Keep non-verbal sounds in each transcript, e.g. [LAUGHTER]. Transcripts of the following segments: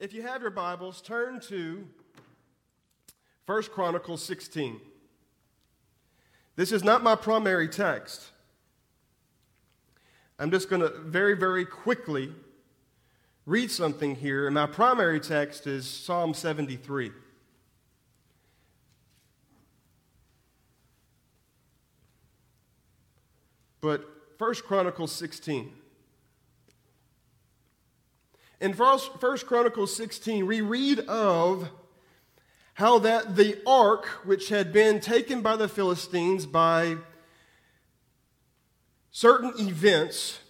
If you have your Bibles, turn to 1 Chronicles 16. This is not my primary text. I'm just going to very, very quickly read something here. And my primary text is Psalm 73. But 1 Chronicles 16. In 1 Chronicles 16, we read of how that the ark, which had been taken by the Philistines by certain events,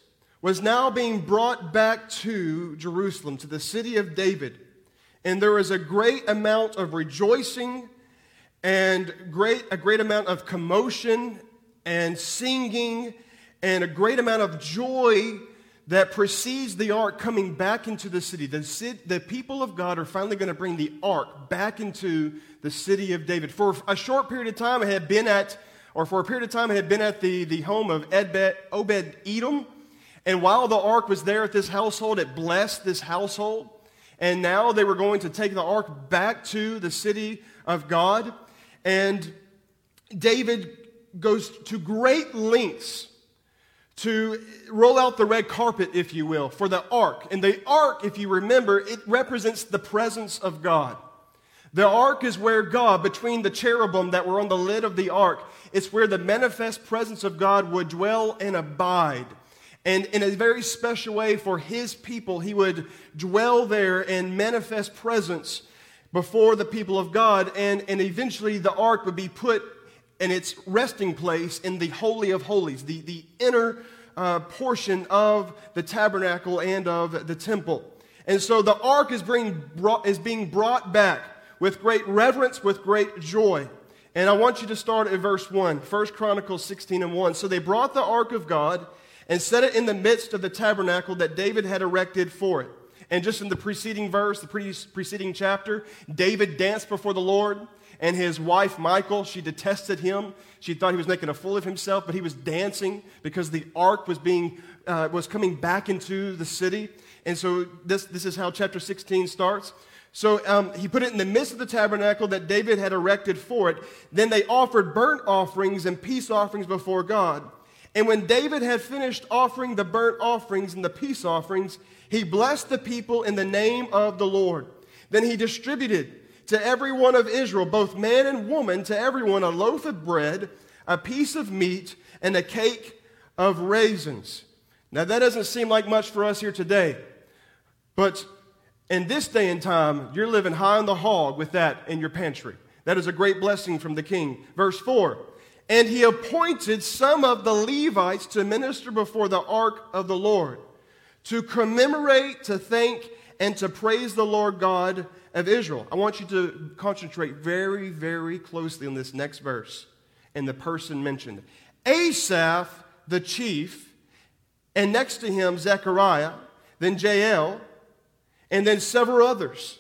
was now being brought back to Jerusalem, to the city of David. And there was a great amount of rejoicing and great, a great amount of commotion and singing and a great amount of joy that precedes the ark coming back into the city. The, the people of God are finally going to bring the ark back into the city of David. For a short period of time, it had been at, or for a period of time, it had been at the, the home of Edbed, Obed Edom. And while the ark was there at this household, it blessed this household. And now they were going to take the ark back to the city of God. And David goes to great lengths to roll out the red carpet, if you will, for the ark. And the ark, if you remember, it represents the presence of God. The ark is where God, between the cherubim that were on the lid of the ark, it's where the manifest presence of God would dwell and abide. And in a very special way for his people, he would dwell there and manifest presence before the people of God. And, and eventually the ark would be put in its resting place in the Holy of Holies, the, the inner uh, portion of the tabernacle and of the temple. And so the ark is being, brought, is being brought back with great reverence, with great joy. And I want you to start at verse 1, 1 Chronicles 16 and 1. So they brought the ark of God and set it in the midst of the tabernacle that David had erected for it. And just in the preceding verse, the pre- preceding chapter, David danced before the Lord and his wife, Michal, she detested him. She thought he was making a fool of himself, but he was dancing because the ark was, being, uh, was coming back into the city. And so this, this is how chapter 16 starts. So um, he put it in the midst of the tabernacle that David had erected for it. Then they offered burnt offerings and peace offerings before God. And when David had finished offering the burnt offerings and the peace offerings, he blessed the people in the name of the Lord. Then he distributed to every one of Israel, both man and woman, to everyone a loaf of bread, a piece of meat, and a cake of raisins. Now, that doesn't seem like much for us here today, but in this day and time, you're living high on the hog with that in your pantry. That is a great blessing from the king. Verse 4 And he appointed some of the Levites to minister before the ark of the Lord, to commemorate, to thank, and to praise the Lord God of Israel. I want you to concentrate very, very closely on this next verse and the person mentioned. Asaph, the chief, and next to him, Zechariah, then Jeiel, and then several others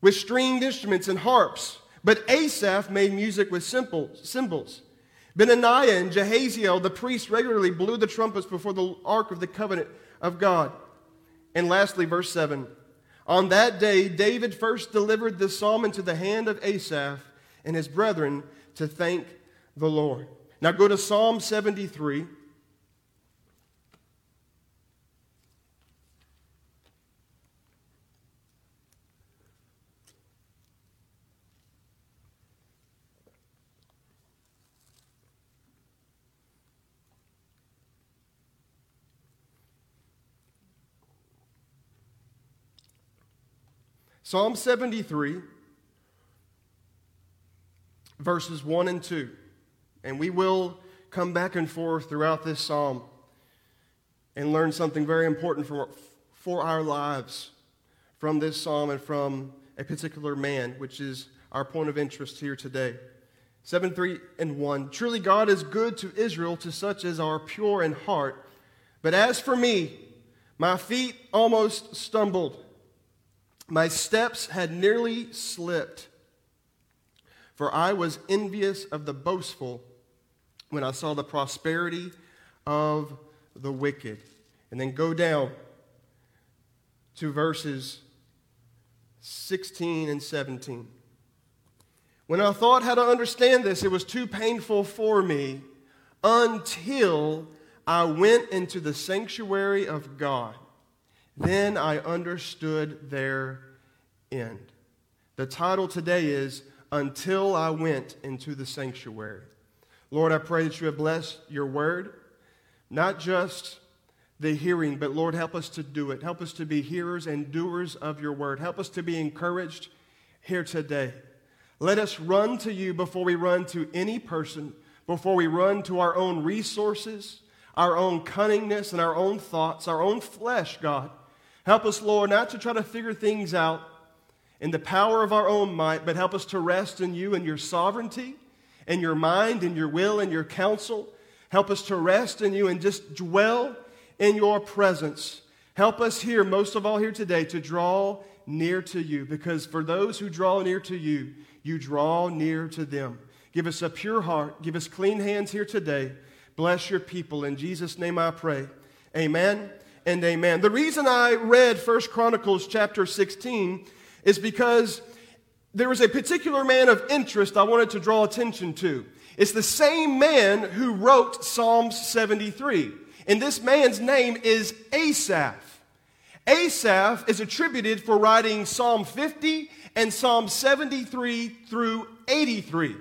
with stringed instruments and harps. But Asaph made music with simple, cymbals. Benaiah and Jehaziel, the priests, regularly blew the trumpets before the ark of the covenant of God. And lastly, verse 7 on that day, David first delivered the psalm into the hand of Asaph and his brethren to thank the Lord. Now go to Psalm 73. Psalm 73, verses 1 and 2. And we will come back and forth throughout this psalm and learn something very important for, for our lives from this psalm and from a particular man, which is our point of interest here today. 7 3 and 1. Truly, God is good to Israel, to such as are pure in heart. But as for me, my feet almost stumbled. My steps had nearly slipped, for I was envious of the boastful when I saw the prosperity of the wicked. And then go down to verses 16 and 17. When I thought how to understand this, it was too painful for me until I went into the sanctuary of God. Then I understood their end. The title today is Until I Went into the Sanctuary. Lord, I pray that you have blessed your word, not just the hearing, but Lord, help us to do it. Help us to be hearers and doers of your word. Help us to be encouraged here today. Let us run to you before we run to any person, before we run to our own resources, our own cunningness, and our own thoughts, our own flesh, God. Help us, Lord, not to try to figure things out in the power of our own might, but help us to rest in you and your sovereignty and your mind and your will and your counsel. Help us to rest in you and just dwell in your presence. Help us here, most of all here today, to draw near to you, because for those who draw near to you, you draw near to them. Give us a pure heart. Give us clean hands here today. Bless your people. In Jesus' name I pray. Amen and amen. The reason I read First Chronicles chapter 16 is because there was a particular man of interest I wanted to draw attention to. It's the same man who wrote Psalms 73. And this man's name is Asaph. Asaph is attributed for writing Psalm 50 and Psalm 73 through 83.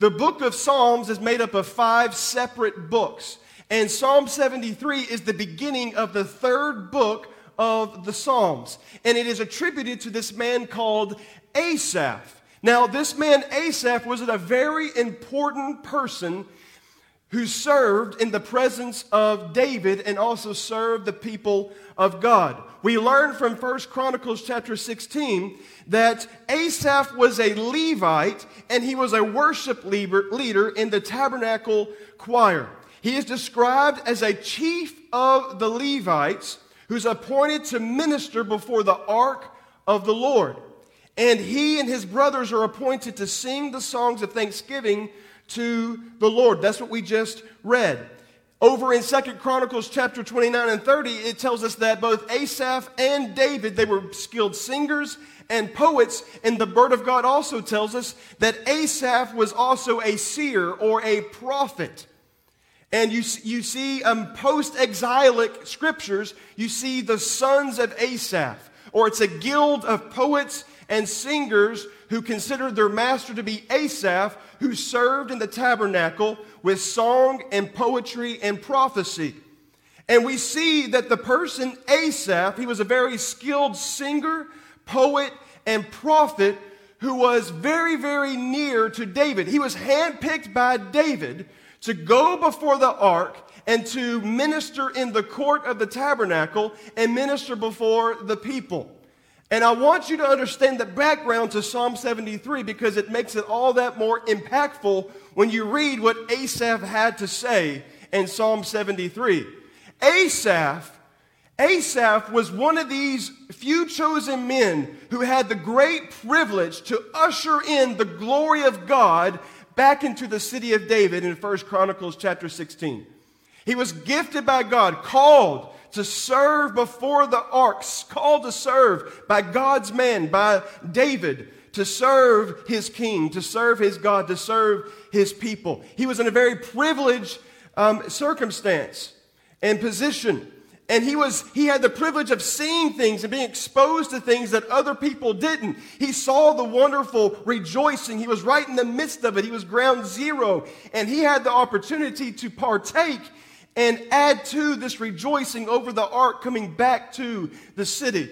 The book of Psalms is made up of five separate books, and Psalm 73 is the beginning of the third book of the Psalms, and it is attributed to this man called Asaph. Now, this man Asaph was a very important person who served in the presence of David and also served the people of God. We learn from 1 Chronicles chapter 16 that Asaph was a Levite and he was a worship leader in the tabernacle choir. He is described as a chief of the Levites who's appointed to minister before the ark of the Lord. And he and his brothers are appointed to sing the songs of thanksgiving to the Lord. That's what we just read. Over in Second Chronicles chapter 29 and 30, it tells us that both Asaph and David, they were skilled singers and poets. And the Word of God also tells us that Asaph was also a seer or a prophet. And you, you see um, post exilic scriptures, you see the sons of Asaph, or it's a guild of poets and singers who considered their master to be Asaph, who served in the tabernacle with song and poetry and prophecy. And we see that the person Asaph, he was a very skilled singer, poet, and prophet who was very, very near to David. He was handpicked by David to go before the ark and to minister in the court of the tabernacle and minister before the people. And I want you to understand the background to Psalm 73 because it makes it all that more impactful when you read what Asaph had to say in Psalm 73. Asaph, Asaph was one of these few chosen men who had the great privilege to usher in the glory of God back into the city of David in 1 Chronicles chapter 16. He was gifted by God, called to serve before the ark, called to serve by God's man, by David, to serve his king, to serve his God, to serve his people. He was in a very privileged um, circumstance and position. And he was he had the privilege of seeing things and being exposed to things that other people didn't. He saw the wonderful rejoicing. He was right in the midst of it. He was ground zero. And he had the opportunity to partake and add to this rejoicing over the ark coming back to the city.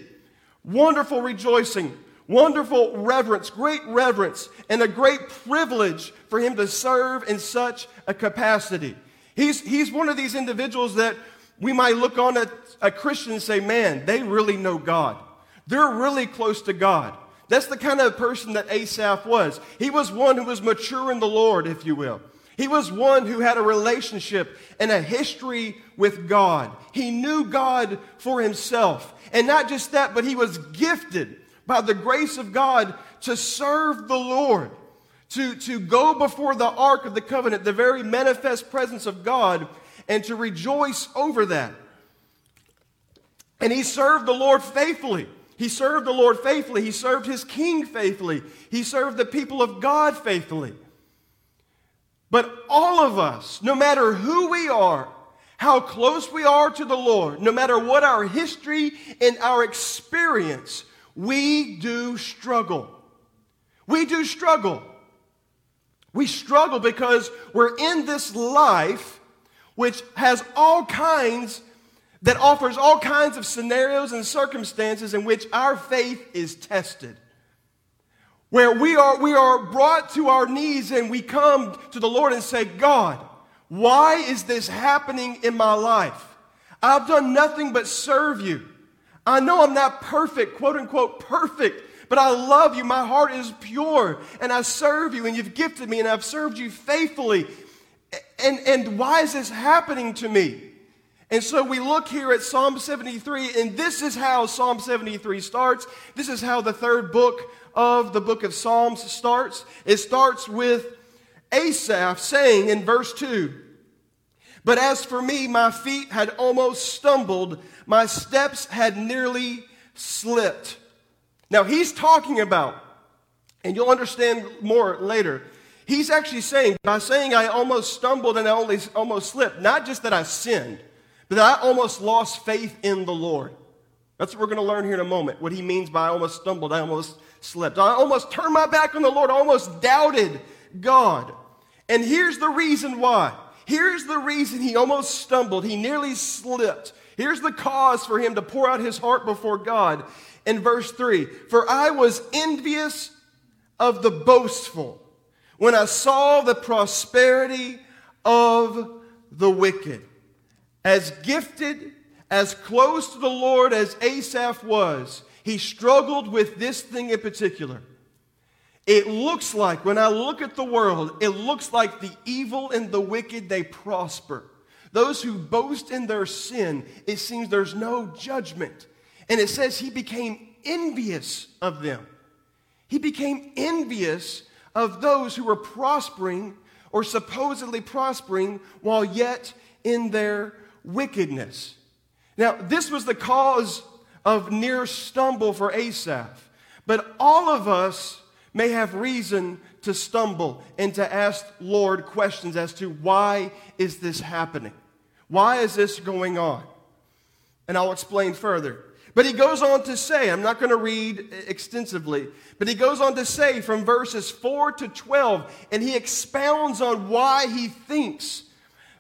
Wonderful rejoicing, wonderful reverence, great reverence, and a great privilege for him to serve in such a capacity. He's, he's one of these individuals that we might look on a, a Christian and say, man, they really know God. They're really close to God. That's the kind of person that Asaph was. He was one who was mature in the Lord, if you will. He was one who had a relationship and a history with God. He knew God for himself. And not just that, but he was gifted by the grace of God to serve the Lord, to, to go before the ark of the covenant, the very manifest presence of God, and to rejoice over that. And he served the Lord faithfully. He served the Lord faithfully. He served his king faithfully. He served the people of God faithfully. But all of us, no matter who we are, how close we are to the Lord, no matter what our history and our experience, we do struggle. We do struggle. We struggle because we're in this life which has all kinds, that offers all kinds of scenarios and circumstances in which our faith is tested. Where we are, we are brought to our knees and we come to the Lord and say, God, why is this happening in my life? I've done nothing but serve you. I know I'm not perfect, quote unquote, perfect, but I love you. My heart is pure, and I serve you, and you've gifted me, and I've served you faithfully. And, and why is this happening to me? And so we look here at Psalm 73, and this is how Psalm 73 starts. This is how the third book of the book of Psalms starts. It starts with Asaph saying in verse 2 But as for me, my feet had almost stumbled, my steps had nearly slipped. Now he's talking about, and you'll understand more later. He's actually saying, by saying I almost stumbled and I only, almost slipped, not just that I sinned, but that I almost lost faith in the Lord. That's what we're going to learn here in a moment. What he means by I almost stumbled, I almost slipped. I almost turned my back on the Lord, I almost doubted God. And here's the reason why. Here's the reason he almost stumbled. He nearly slipped. Here's the cause for him to pour out his heart before God in verse 3 For I was envious of the boastful when I saw the prosperity of the wicked. As gifted, as close to the Lord as Asaph was, he struggled with this thing in particular. It looks like, when I look at the world, it looks like the evil and the wicked, they prosper. Those who boast in their sin, it seems there's no judgment. And it says he became envious of them. He became envious of those who were prospering or supposedly prospering while yet in their wickedness. Now, this was the cause of near stumble for Asaph. But all of us may have reason to stumble and to ask Lord questions as to why is this happening? Why is this going on? And I'll explain further. But he goes on to say, I'm not going to read extensively, but he goes on to say from verses 4 to 12, and he expounds on why he thinks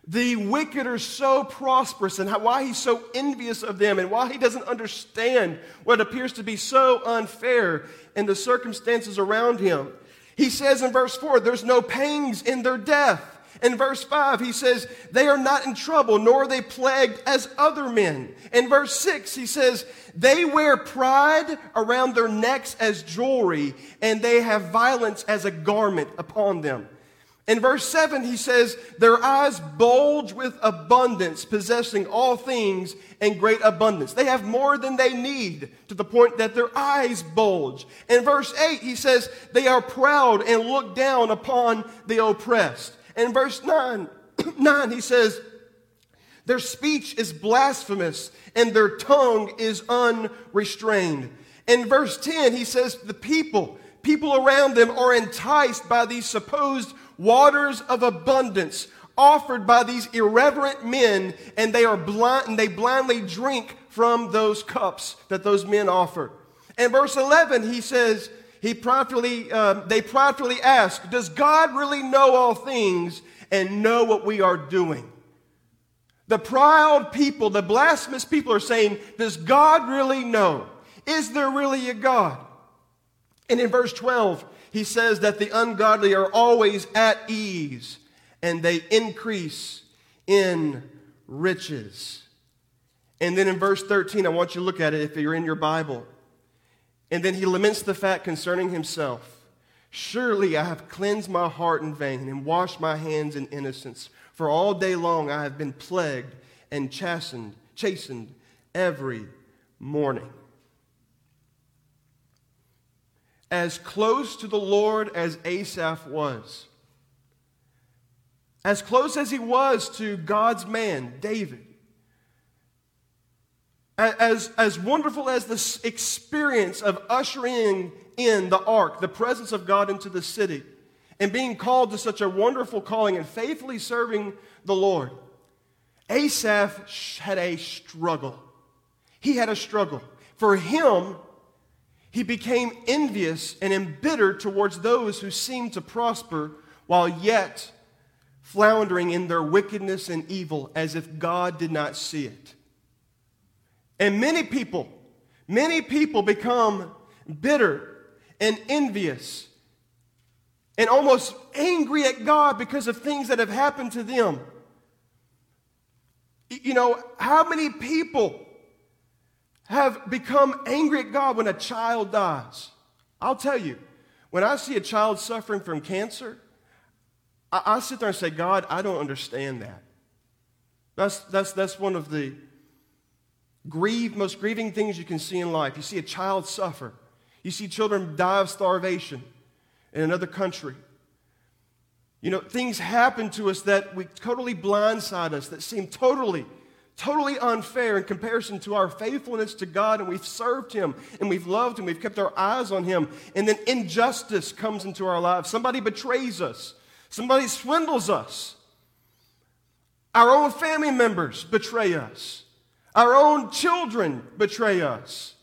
the wicked are so prosperous and how, why he's so envious of them and why he doesn't understand what appears to be so unfair in the circumstances around him. He says in verse 4, there's no pangs in their death. In verse 5, he says, They are not in trouble, nor are they plagued as other men. In verse 6, he says, They wear pride around their necks as jewelry, and they have violence as a garment upon them. In verse 7, he says, Their eyes bulge with abundance, possessing all things in great abundance. They have more than they need to the point that their eyes bulge. In verse 8, he says, They are proud and look down upon the oppressed. In verse 9, [CLEARS THROAT] 9 he says, Their speech is blasphemous and their tongue is unrestrained. In verse 10, he says, The people, people around them are enticed by these supposed waters of abundance offered by these irreverent men, and they are blind and they blindly drink from those cups that those men offer. In verse 11, he says, he pridefully, uh, they pridefully ask, Does God really know all things and know what we are doing? The proud people, the blasphemous people are saying, Does God really know? Is there really a God? And in verse 12, he says that the ungodly are always at ease and they increase in riches. And then in verse 13, I want you to look at it if you're in your Bible. And then he laments the fact concerning himself Surely I have cleansed my heart in vain and washed my hands in innocence. For all day long I have been plagued and chastened, chastened every morning. as close to the Lord as Asaph was, as close as he was to God's man, David, as, as wonderful as this experience of ushering in the ark, the presence of God into the city, and being called to such a wonderful calling and faithfully serving the Lord, Asaph had a struggle. He had a struggle. For him, he became envious and embittered towards those who seemed to prosper while yet floundering in their wickedness and evil as if God did not see it. And many people, many people become bitter and envious and almost angry at God because of things that have happened to them. You know, how many people have become angry at God when a child dies? I'll tell you, when I see a child suffering from cancer, I, I sit there and say, God, I don't understand that. That's, that's, that's one of the grieve, most grieving things you can see in life. You see a child suffer. You see children die of starvation in another country. You know, things happen to us that we totally blindside us, that seem totally, totally unfair in comparison to our faithfulness to God, and we've served Him, and we've loved Him, we've kept our eyes on Him, and then injustice comes into our lives. Somebody betrays us, somebody swindles us. Our own family members betray us. Our own children betray us.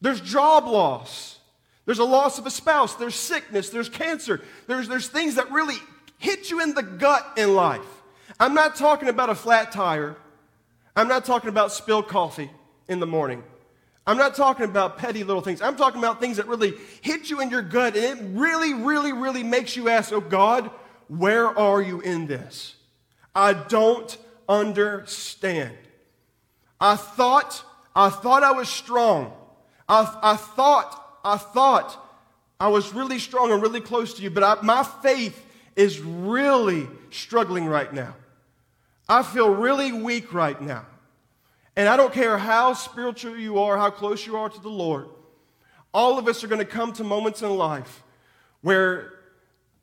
There's job loss. There's a loss of a spouse. There's sickness. There's cancer. There's, there's things that really hit you in the gut in life. I'm not talking about a flat tire. I'm not talking about spilled coffee in the morning. I'm not talking about petty little things. I'm talking about things that really hit you in your gut and it really, really, really makes you ask, oh God, where are you in this? I don't understand. I thought, I thought I was strong. I, I thought, I thought I was really strong and really close to you, but I, my faith is really struggling right now. I feel really weak right now. And I don't care how spiritual you are, how close you are to the Lord, all of us are going to come to moments in life where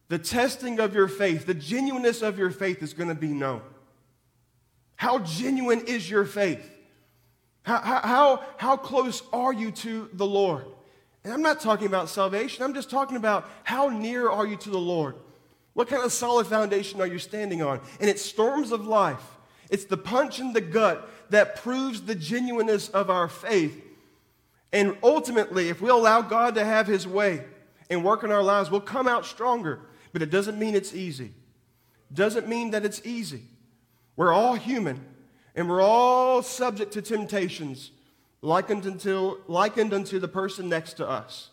the testing of your faith, the genuineness of your faith is going to be known. How genuine is your faith? How, how, how close are you to the Lord? And I'm not talking about salvation, I'm just talking about how near are you to the Lord? What kind of solid foundation are you standing on? And it's storms of life. It's the punch in the gut that proves the genuineness of our faith. And ultimately, if we allow God to have his way and work in our lives, we'll come out stronger. But it doesn't mean it's easy. Doesn't mean that it's easy. We're all human. And we're all subject to temptations likened unto, likened unto the person next to us.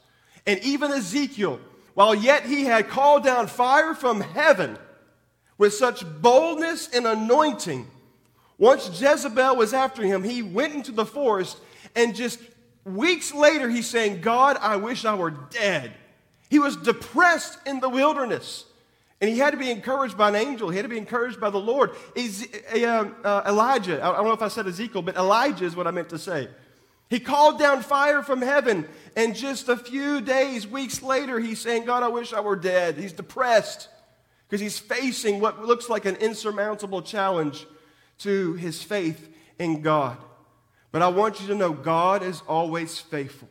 And even Ezekiel, while yet he had called down fire from heaven with such boldness and anointing, once Jezebel was after him, he went into the forest and just weeks later he's saying, God, I wish I were dead. He was depressed in the wilderness. And he had to be encouraged by an angel. He had to be encouraged by the Lord. Um, uh, Elijah, I don't know if I said Ezekiel, but Elijah is what I meant to say. He called down fire from heaven, and just a few days, weeks later, he's saying, God, I wish I were dead. He's depressed because he's facing what looks like an insurmountable challenge to his faith in God. But I want you to know God is always faithful.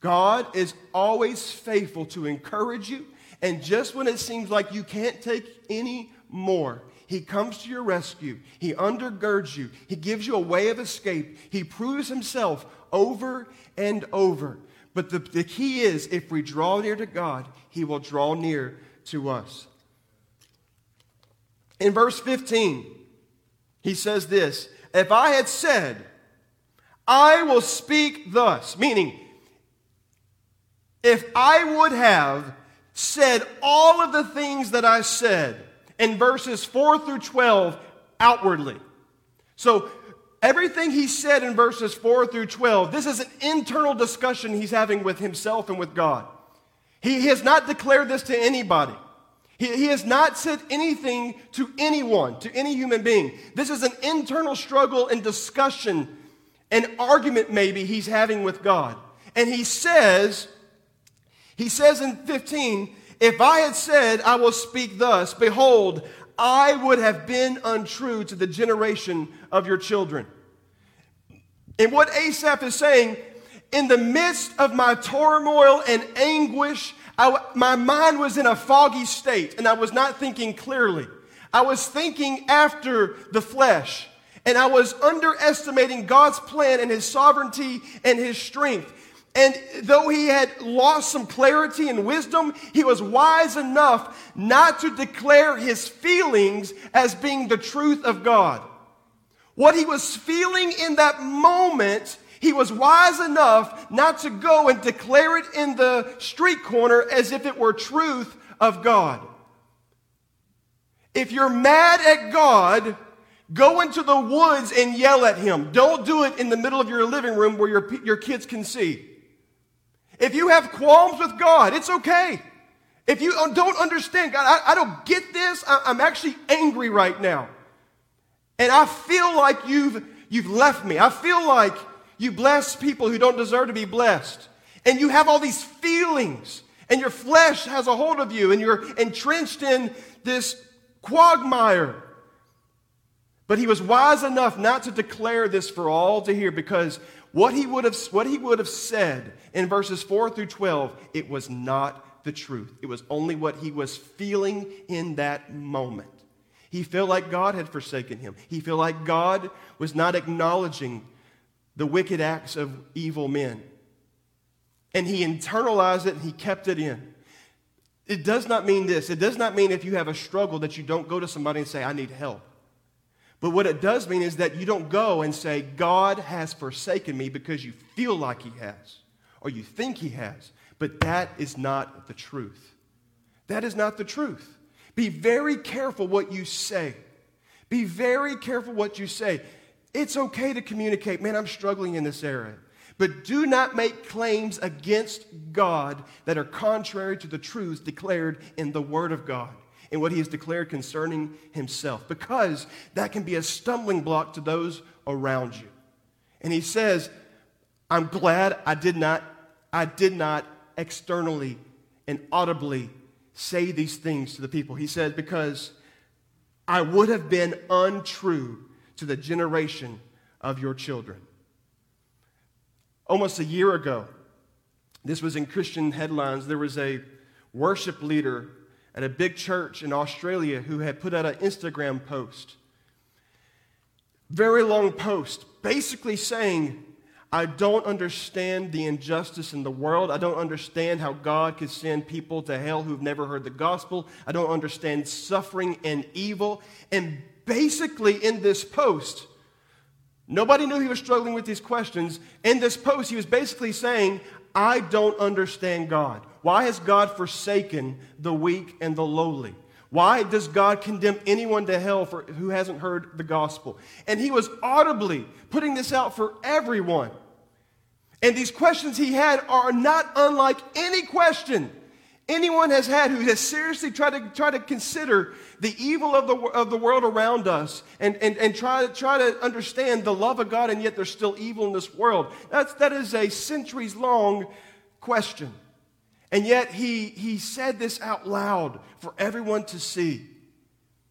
God is always faithful to encourage you and just when it seems like you can't take any more, he comes to your rescue. He undergirds you. He gives you a way of escape. He proves himself over and over. But the, the key is if we draw near to God, he will draw near to us. In verse 15, he says this If I had said, I will speak thus, meaning, if I would have said all of the things that I said in verses 4 through 12 outwardly. So, everything he said in verses 4 through 12, this is an internal discussion he's having with himself and with God. He, he has not declared this to anybody. He, he has not said anything to anyone, to any human being. This is an internal struggle and discussion, an argument maybe he's having with God. And he says, he says in 15, If I had said, I will speak thus, behold, I would have been untrue to the generation of your children. And what Asaph is saying, in the midst of my turmoil and anguish, I, my mind was in a foggy state and I was not thinking clearly. I was thinking after the flesh and I was underestimating God's plan and His sovereignty and His strength. And though he had lost some clarity and wisdom, he was wise enough not to declare his feelings as being the truth of God. What he was feeling in that moment, he was wise enough not to go and declare it in the street corner as if it were truth of God. If you're mad at God, go into the woods and yell at him. Don't do it in the middle of your living room where your, your kids can see. If you have qualms with God, it's okay. If you uh, don't understand God, I, I don't get this. I, I'm actually angry right now. And I feel like you've, you've left me. I feel like you bless people who don't deserve to be blessed. And you have all these feelings, and your flesh has a hold of you, and you're entrenched in this quagmire. But he was wise enough not to declare this for all to hear because what he would have, what he would have said in verses 4 through 12, it was not the truth. It was only what he was feeling in that moment. He felt like God had forsaken him. He felt like God was not acknowledging the wicked acts of evil men. And he internalized it and he kept it in. It does not mean this. It does not mean if you have a struggle that you don't go to somebody and say, I need help. But what it does mean is that you don't go and say, God has forsaken me because you feel like He has or you think He has. But that is not the truth. That is not the truth. Be very careful what you say. Be very careful what you say. It's okay to communicate, man, I'm struggling in this area. But do not make claims against God that are contrary to the truths declared in the Word of God in what he has declared concerning himself, because that can be a stumbling block to those around you. And he says, I'm glad I did not, I did not externally and audibly say these things to the people. He says, because I would have been untrue to the generation of your children. Almost a year ago, this was in Christian headlines, there was a worship leader at a big church in Australia who had put out an Instagram post. Very long post, basically saying, I don't understand the injustice in the world. I don't understand how God could send people to hell who've never heard the gospel. I don't understand suffering and evil. And basically, in this post, nobody knew he was struggling with these questions. In this post, he was basically saying, I don't understand God. Why has God forsaken the weak and the lowly? Why does God condemn anyone to hell for, who hasn't heard the gospel? And he was audibly putting this out for everyone. And these questions he had are not unlike any question anyone has had who has seriously tried to, try to consider the evil of the, of the world around us and, and, and try, to, try to understand the love of God, and yet there's still evil in this world. That's, that is a centuries long question. And yet he, he said this out loud for everyone to see.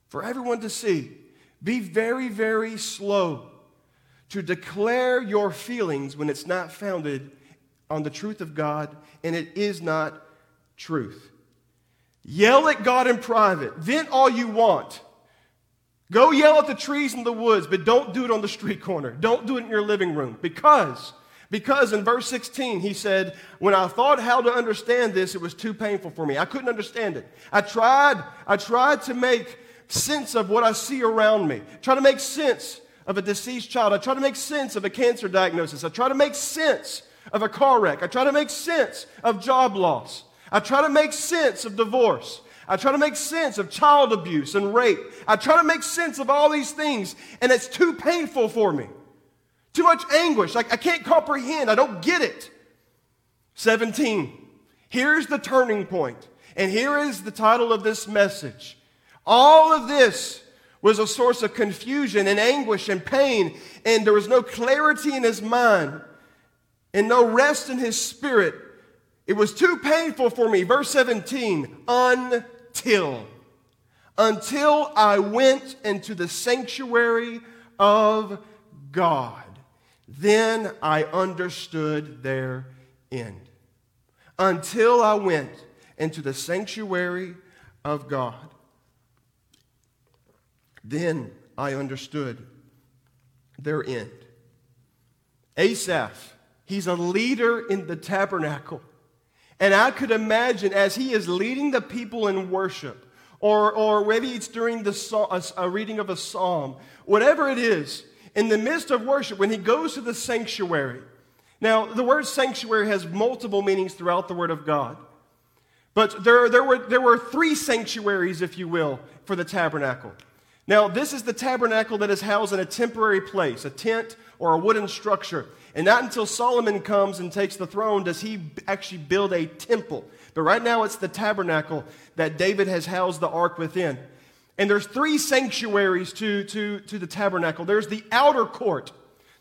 For everyone to see. Be very, very slow to declare your feelings when it's not founded on the truth of God and it is not truth. Yell at God in private. Vent all you want. Go yell at the trees in the woods, but don't do it on the street corner. Don't do it in your living room because because in verse 16, he said, When I thought how to understand this, it was too painful for me. I couldn't understand it. I tried, I tried to make sense of what I see around me, try to make sense of a deceased child. I try to make sense of a cancer diagnosis. I try to make sense of a car wreck. I try to make sense of job loss. I try to make sense of divorce. I try to make sense of child abuse and rape. I try to make sense of all these things, and it's too painful for me. Too much anguish. Like I can't comprehend. I don't get it. 17. Here's the turning. And here is the title of this message. All of this was a source of confusion and anguish and pain, and there was no clarity in his mind and no rest in his spirit. It was too painful for me. Verse 17, until, until I went into the sanctuary of God. Then I understood their end. Until I went into the sanctuary of God. Then I understood their end. Asaph, he's a leader in the tabernacle. And I could imagine as he is leading the people in worship, or, or maybe it's during the, a, reading of a psalm, whatever it is, in the midst of worship, when he goes to the sanctuary. Now, the word sanctuary has multiple meanings throughout the Word of God. But there, there, were, there were three sanctuaries, if you will, for the tabernacle. Now, this is the tabernacle that is housed in a temporary place, a tent or a wooden structure. And not until Solomon comes and takes the throne does he actually build a temple. But right now it's the tabernacle that David has housed the ark within. And there's three sanctuaries to, to, to the tabernacle. There's the outer court.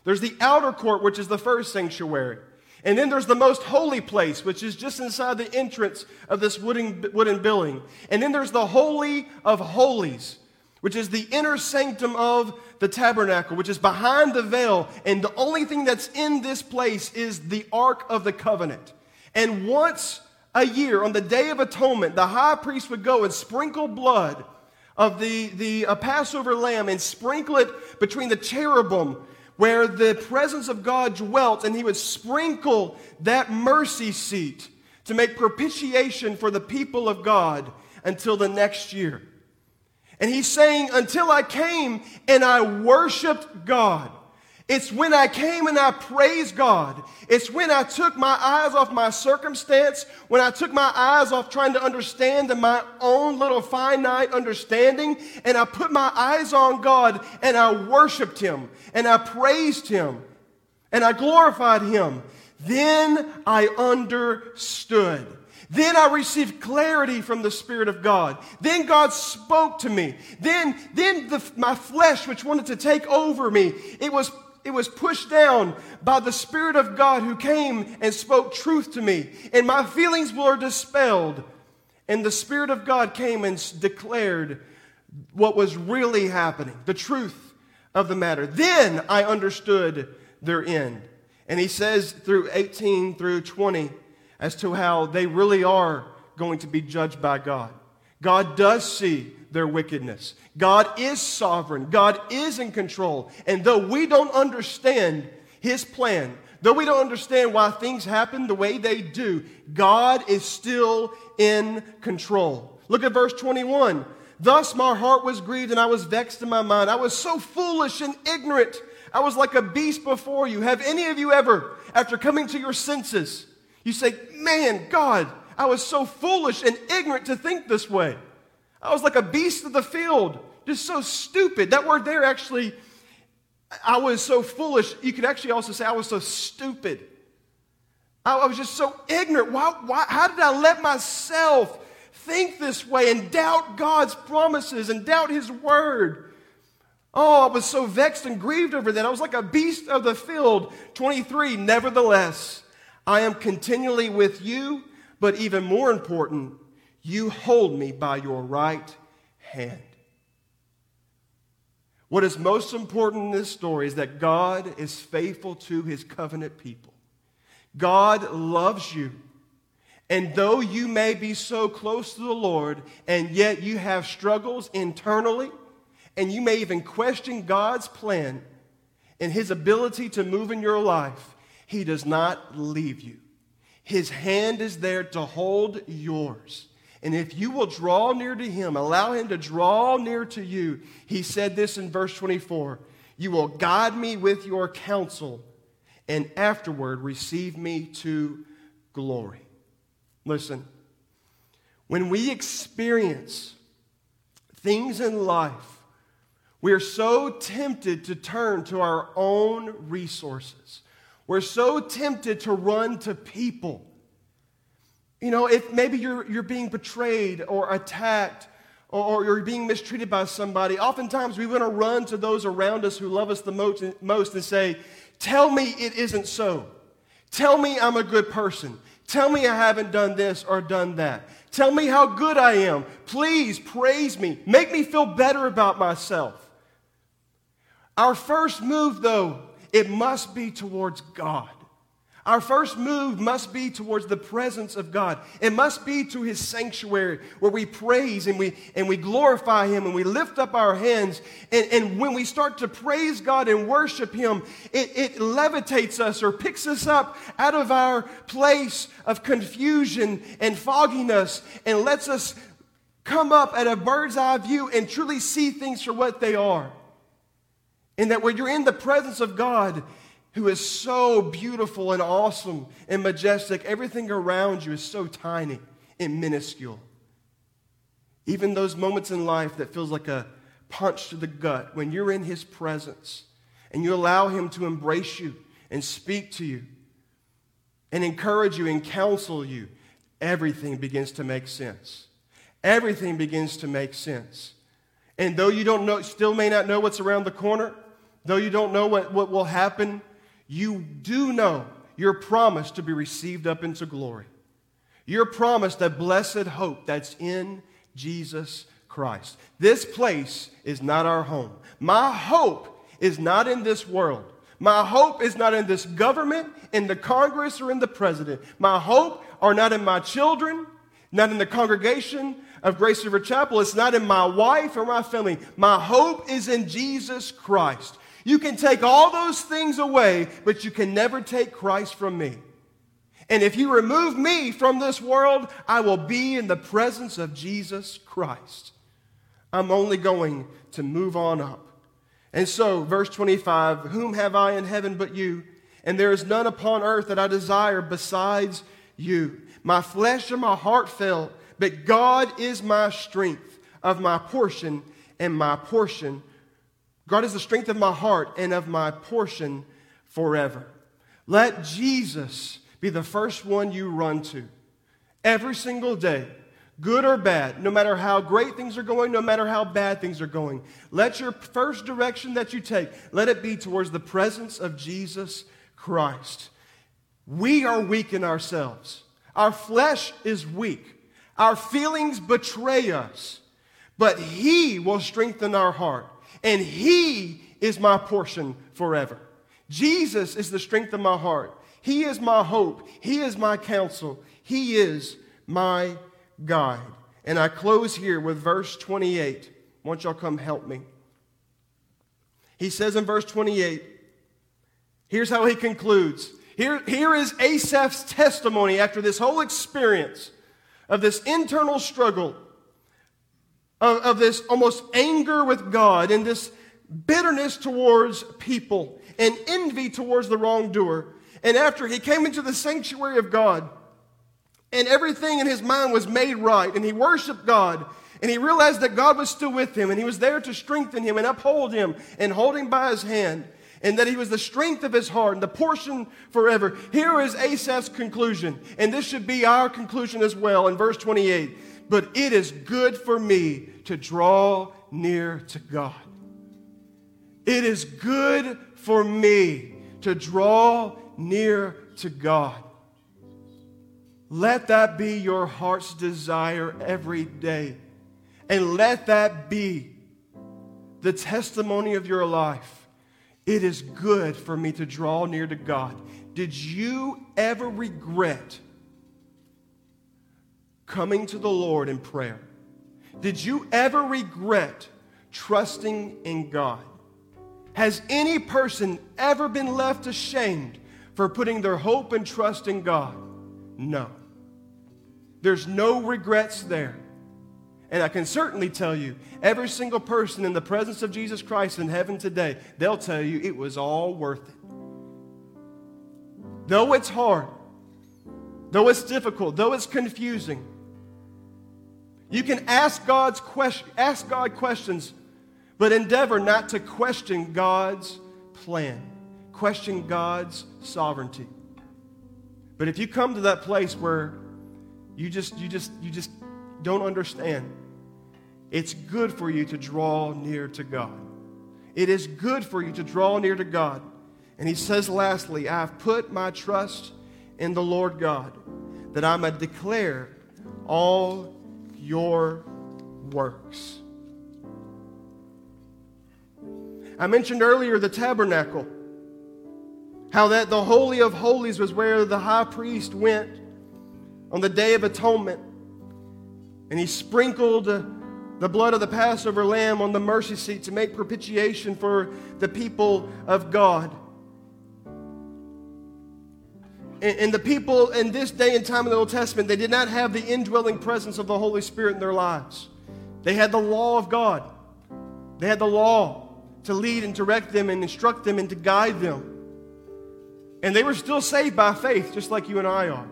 There's the outer court, which is the first sanctuary. And then there's the most holy place, which is just inside the entrance of this wooden, wooden building. And then there's the Holy of Holies, which is the inner sanctum of the tabernacle, which is behind the veil. And the only thing that's in this place is the Ark of the Covenant. And once a year, on the Day of Atonement, the high priest would go and sprinkle blood of the, the uh, Passover lamb and sprinkle it between the cherubim where the presence of God dwelt, and he would sprinkle that mercy seat to make propitiation for the people of God until the next year. And he's saying, Until I came and I worshiped God. It's when I came and I praised God. It's when I took my eyes off my circumstance, when I took my eyes off trying to understand in my own little finite understanding, and I put my eyes on God and I worshiped Him and I praised Him and I glorified Him. Then I understood. Then I received clarity from the Spirit of God. Then God spoke to me. Then, then the, my flesh, which wanted to take over me, it was it was pushed down by the Spirit of God who came and spoke truth to me. And my feelings were dispelled. And the Spirit of God came and declared what was really happening, the truth of the matter. Then I understood their end. And he says through 18 through 20 as to how they really are going to be judged by God. God does see their wickedness. God is sovereign. God is in control. And though we don't understand his plan, though we don't understand why things happen the way they do, God is still in control. Look at verse 21. Thus my heart was grieved and I was vexed in my mind. I was so foolish and ignorant. I was like a beast before you. Have any of you ever, after coming to your senses, you say, Man, God, I was so foolish and ignorant to think this way. I was like a beast of the field, just so stupid. That word there actually, I was so foolish. You could actually also say I was so stupid. I, was just so ignorant. Why, why, how did I let myself think this way and doubt God's promises and doubt His word? Oh, I was so vexed and grieved over that. I was like a beast of the field. 23, nevertheless, I am continually with you, but even more important, you hold me by your right hand. What is most important in this story is that God is faithful to his covenant people. God loves you. And though you may be so close to the Lord, and yet you have struggles internally, and you may even question God's plan and his ability to move in your life, he does not leave you. His hand is there to hold yours. And if you will draw near to him, allow him to draw near to you, he said this in verse 24 You will guide me with your counsel, and afterward receive me to glory. Listen, when we experience things in life, we are so tempted to turn to our own resources. We're so tempted to run to people. You know, if maybe you're, you're being betrayed or attacked or, or you're being mistreated by somebody, oftentimes we want to run to those around us who love us the most, most and say, Tell me it isn't so. Tell me I'm a good person. Tell me I haven't done this or done that. Tell me how good I am. Please praise me. Make me feel better about myself. Our first move, though, it must be towards God. Our first move must be towards the presence of God. It must be to his sanctuary where we praise and we, and we glorify him and we lift up our hands. And, and when we start to praise God and worship him, it, it levitates us or picks us up out of our place of confusion and fogginess and lets us come up at a bird's eye view and truly see things for what they are. And that when you're in the presence of God, who is so beautiful and awesome and majestic. Everything around you is so tiny and minuscule. Even those moments in life that feels like a punch to the gut, when you're in his presence and you allow him to embrace you and speak to you and encourage you and counsel you, everything begins to make sense. Everything begins to make sense. And though you don't know, still may not know what's around the corner, though you don't know what, what will happen you do know you're promised to be received up into glory. You're promised a blessed hope that's in Jesus Christ. This place is not our home. My hope is not in this world. My hope is not in this government, in the Congress, or in the president. My hope are not in my children, not in the congregation of Grace River Chapel. It's not in my wife or my family. My hope is in Jesus Christ. You can take all those things away, but you can never take Christ from me. And if you remove me from this world, I will be in the presence of Jesus Christ. I'm only going to move on up. And so, verse 25 Whom have I in heaven but you? And there is none upon earth that I desire besides you. My flesh and my heart fail, but God is my strength of my portion and my portion God is the strength of my heart and of my portion forever. Let Jesus be the first one you run to every single day, good or bad, no matter how great things are going, no matter how bad things are going. Let your first direction that you take, let it be towards the presence of Jesus Christ. We are weak in ourselves. Our flesh is weak. Our feelings betray us, but He will strengthen our heart and He is my portion forever. Jesus is the strength of my heart. He is my hope. He is my counsel. He is my guide. And I close here with verse 28. Won't y'all come help me. He says in verse 28, here's how he concludes. Here, here is Asaph's testimony after this whole experience of this internal struggle of, of this almost anger with God and this bitterness towards people and envy towards the wrongdoer. And after he came into the sanctuary of God, and everything in his mind was made right, and he worshiped God, and he realized that God was still with him, and he was there to strengthen him and uphold him and hold him by his hand, and that he was the strength of his heart and the portion forever. Here is Asaph's conclusion, and this should be our conclusion as well in verse 28 but it is good for me to draw near to God. It is good for me to draw near to God. Let that be your heart's desire every day. And let that be the testimony of your life. It is good for me to draw near to God. Did you ever regret coming to the Lord in prayer? Did you ever regret trusting in God? Has any person ever been left ashamed for putting their hope and trust in God? No. There's no regrets there. And I can certainly tell you, every single person in the presence of Jesus Christ in heaven today, they'll tell you it was all worth it. Though it's hard, though it's difficult, though it's confusing, you can ask, God's question, ask God questions, but endeavor not to question God's plan, question God's sovereignty. But if you come to that place where you just, you just, you just don't understand, it's good for you to draw near to God. It is good for you to draw near to God. And he says, lastly, I have put my trust in the Lord God, that I may declare all your works. I mentioned earlier the tabernacle. How that the Holy of Holies was where the high priest went on the Day of Atonement. And he sprinkled uh, the blood of the Passover lamb on the mercy seat to make propitiation for the people of God. And, the people in this day and time in the Old Testament, they did not have the indwelling presence of the Holy Spirit in their lives. They had the law of God, they had the law to lead and direct them and instruct them and to guide them. And they were still saved by faith, just like you and I are.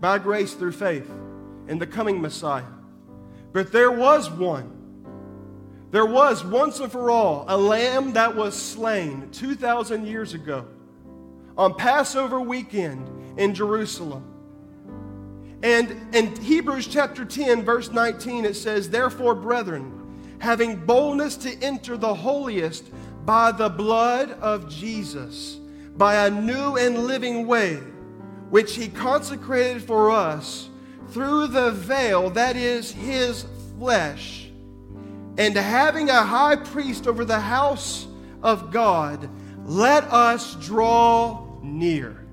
By grace through faith in the coming Messiah. But there was one. There was once and for all a lamb that was slain 2,000 years ago on Passover weekend in Jerusalem. And in Hebrews chapter 10, verse 19, it says, Therefore, brethren, having boldness to enter the holiest by the blood of Jesus, by a new and living way, which he consecrated for us through the veil that is his flesh, and having a high priest over the house of God, let us draw near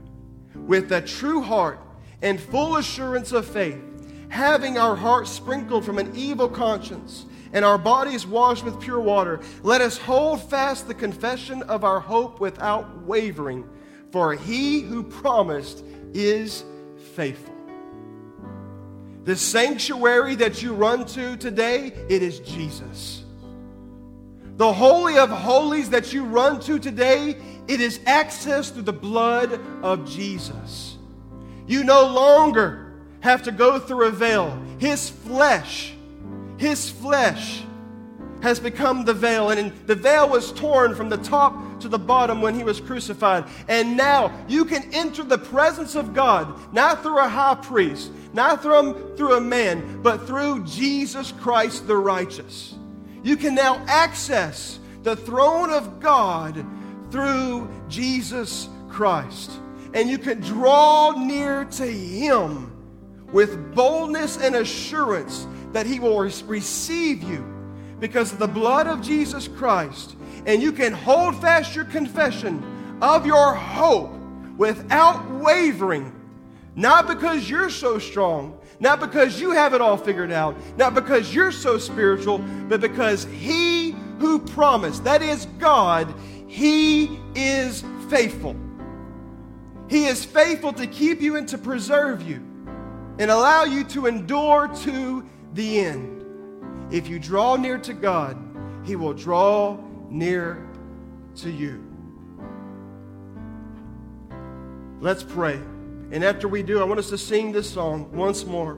with a true heart and full assurance of faith, having our hearts sprinkled from an evil conscience and our bodies washed with pure water. Let us hold fast the confession of our hope without wavering, for he who promised is faithful. The sanctuary that you run to today, it is Jesus. The Holy of Holies that you run to today, it is access through the blood of Jesus. You no longer have to go through a veil. His flesh, His flesh has become the veil. And the veil was torn from the top to the bottom when he was crucified. And now you can enter the presence of God, not through a high priest, not through, through a man, but through Jesus Christ the righteous. You can now access the throne of God through Jesus Christ. And you can draw near to Him with boldness and assurance that He will receive you because of the blood of Jesus Christ. And you can hold fast your confession of your hope without wavering, not because you're so strong, not because you have it all figured out, not because you're so spiritual, but because He who promised, that is God, He is faithful. He is faithful to keep you and to preserve you and allow you to endure to the end. If you draw near to God, He will draw near to you. Let's pray. And after we do, I want us to sing this song once more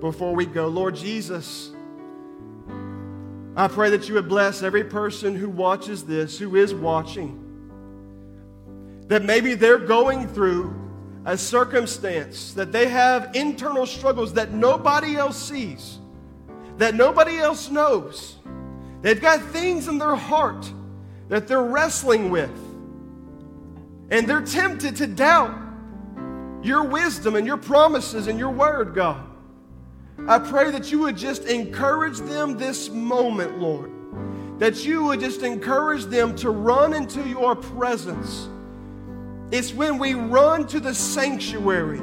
before we go. Lord Jesus, I pray that you would bless every person who watches this, who is watching, that maybe they're going through a circumstance, that they have internal struggles that nobody else sees that nobody else knows. They've got things in their heart that they're wrestling with. And they're tempted to doubt your wisdom and your promises and your word, God. I pray that you would just encourage them this moment, Lord. That you would just encourage them to run into your presence. It's when we run to the sanctuary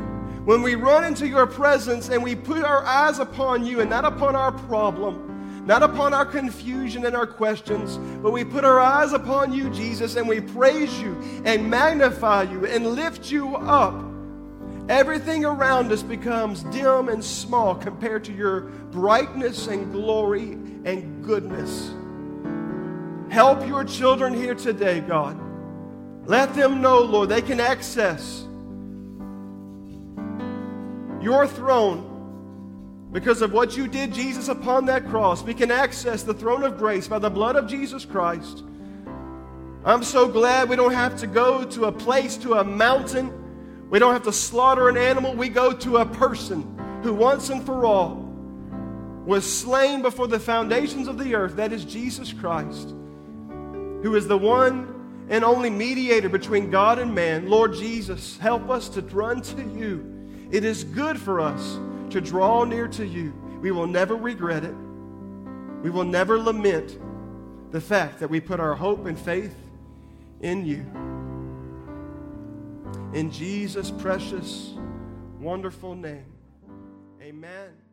when we run into your presence and we put our eyes upon you and not upon our problem, not upon our confusion and our questions, but we put our eyes upon you, Jesus, and we praise you and magnify you and lift you up, everything around us becomes dim and small compared to your brightness and glory and goodness. Help your children here today, God. Let them know, Lord, they can access your throne because of what you did, Jesus, upon that cross. We can access the throne of grace by the blood of Jesus Christ. I'm so glad we don't have to go to a place, to a mountain. We don't have to slaughter an animal. We go to a person who once and for all was slain before the foundations of the earth. That is Jesus Christ, who is the one and only mediator between God and man. Lord Jesus, help us to run to you it is good for us to draw near to you. We will never regret it. We will never lament the fact that we put our hope and faith in you. In Jesus' precious, wonderful name, amen.